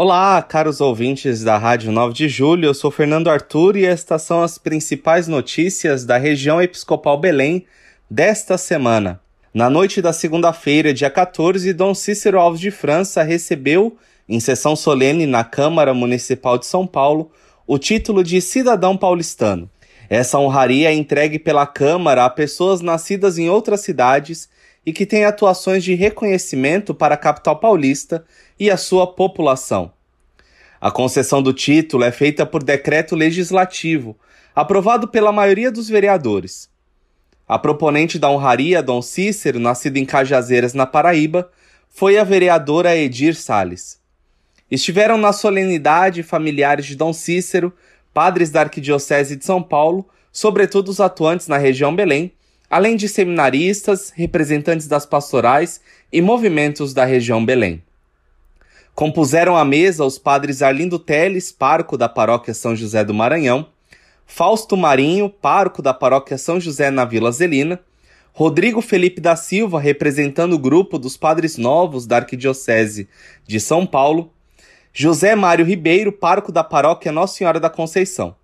Olá, caros ouvintes da Rádio 9 de Julho, eu sou Fernando Arthur e estas são as principais notícias da região episcopal Belém desta semana. Na noite da segunda-feira, dia 14, Dom Cícero Alves de França recebeu, em sessão solene na Câmara Municipal de São Paulo, o título de cidadão paulistano. Essa honraria é entregue pela Câmara a pessoas nascidas em outras cidades e que têm atuações de reconhecimento para a capital paulista e a sua população. A concessão do título é feita por decreto legislativo, aprovado pela maioria dos vereadores. A proponente da honraria, Dom Cícero, nascido em Cajazeiras, na Paraíba, foi a vereadora Edir Sales. Estiveram na solenidade familiares de Dom Cícero, padres da Arquidiocese de São Paulo, sobretudo os atuantes na região Belém, além de seminaristas, representantes das pastorais e movimentos da região Belém. Compuseram a mesa os padres Arlindo Teles, parco da paróquia São José do Maranhão, Fausto Marinho, parco da paróquia São José na Vila Zelina, Rodrigo Felipe da Silva, representando o grupo dos Padres Novos da Arquidiocese de São Paulo, José Mário Ribeiro, parco da paróquia Nossa Senhora da Conceição.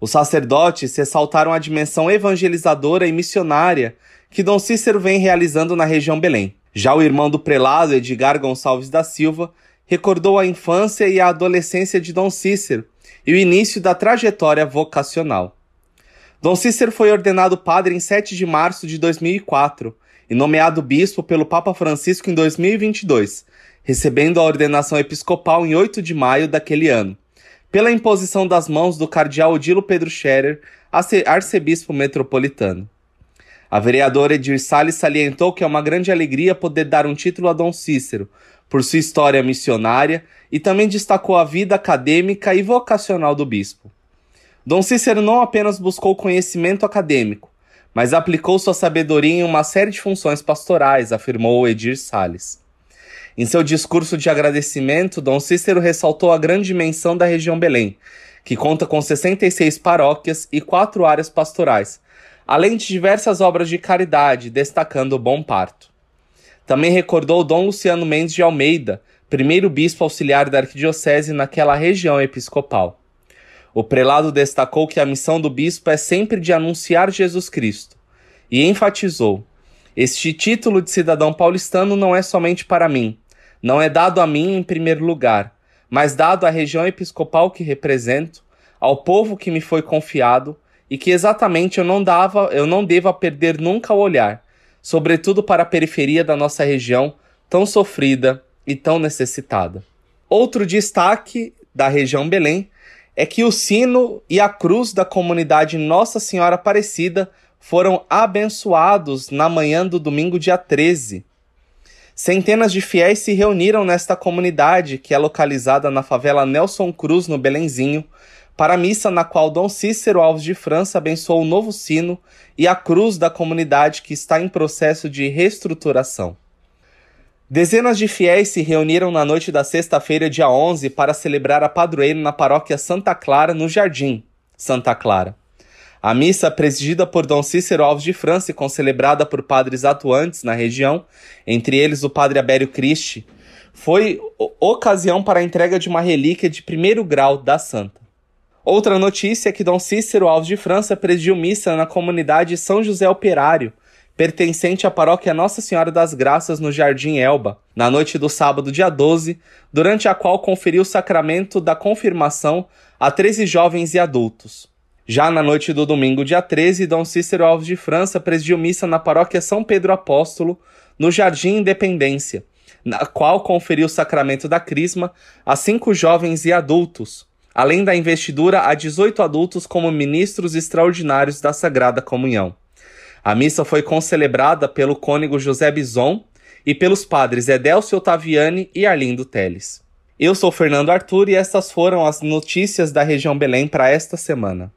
Os sacerdotes ressaltaram a dimensão evangelizadora e missionária que Dom Cícero vem realizando na região Belém. Já o irmão do prelado, Edgar Gonçalves da Silva, recordou a infância e a adolescência de Dom Cícero e o início da trajetória vocacional. Dom Cícero foi ordenado padre em 7 de março de 2004 e nomeado bispo pelo Papa Francisco em 2022, recebendo a ordenação episcopal em 8 de maio daquele ano, pela imposição das mãos do cardeal Odilo Pedro Scherer, arcebispo metropolitano. A vereadora Edir Salles salientou que é uma grande alegria poder dar um título a Dom Cícero, por sua história missionária e também destacou a vida acadêmica e vocacional do bispo. Dom Cícero não apenas buscou conhecimento acadêmico, mas aplicou sua sabedoria em uma série de funções pastorais, afirmou Edir Salles. Em seu discurso de agradecimento, Dom Cícero ressaltou a grande dimensão da região Belém, que conta com 66 paróquias e quatro áreas pastorais, além de diversas obras de caridade, destacando o Bom Parto. Também recordou Dom Luciano Mendes de Almeida, primeiro bispo auxiliar da arquidiocese naquela região episcopal. O prelado destacou que a missão do bispo é sempre de anunciar Jesus Cristo e enfatizou: Este título de cidadão paulistano não é somente para mim, não é dado a mim em primeiro lugar, mas dado à região episcopal que represento, ao povo que me foi confiado e que exatamente eu não dava, eu não devo perder nunca o olhar, sobretudo para a periferia da nossa região tão sofrida e tão necessitada. Outro destaque da região Belém é que o sino e a cruz da comunidade Nossa Senhora Aparecida foram abençoados na manhã do domingo, dia 13. Centenas de fiéis se reuniram nesta comunidade, que é localizada na favela Nelson Cruz, no Belenzinho, para a missa na qual Dom Cícero Alves de França abençoou o novo sino e a cruz da comunidade que está em processo de reestruturação. Dezenas de fiéis se reuniram na noite da sexta-feira, dia 11, para celebrar a padroeira na paróquia Santa Clara, no Jardim Santa Clara. A missa, presidida por Dom Cícero Alves de França e concelebrada por padres atuantes na região, entre eles o padre Abério Cristi, foi ocasião para a entrega de uma relíquia de primeiro grau da santa. Outra notícia é que Dom Cícero Alves de França presidiu missa na comunidade São José Operário, pertencente à paróquia Nossa Senhora das Graças no Jardim Elba, na noite do sábado, dia 12, durante a qual conferiu o sacramento da confirmação a 13 jovens e adultos. Já na noite do domingo, dia 13, Dom Cícero Alves de França presidiu missa na paróquia São Pedro Apóstolo, no Jardim Independência, na qual conferiu o sacramento da Crisma a cinco jovens e adultos, além da investidura a 18 adultos como ministros extraordinários da Sagrada Comunhão. A missa foi concelebrada pelo cônego José Bison e pelos padres Edelcio Ottaviani e Arlindo Teles. Eu sou Fernando Arthur e estas foram as notícias da região Belém para esta semana.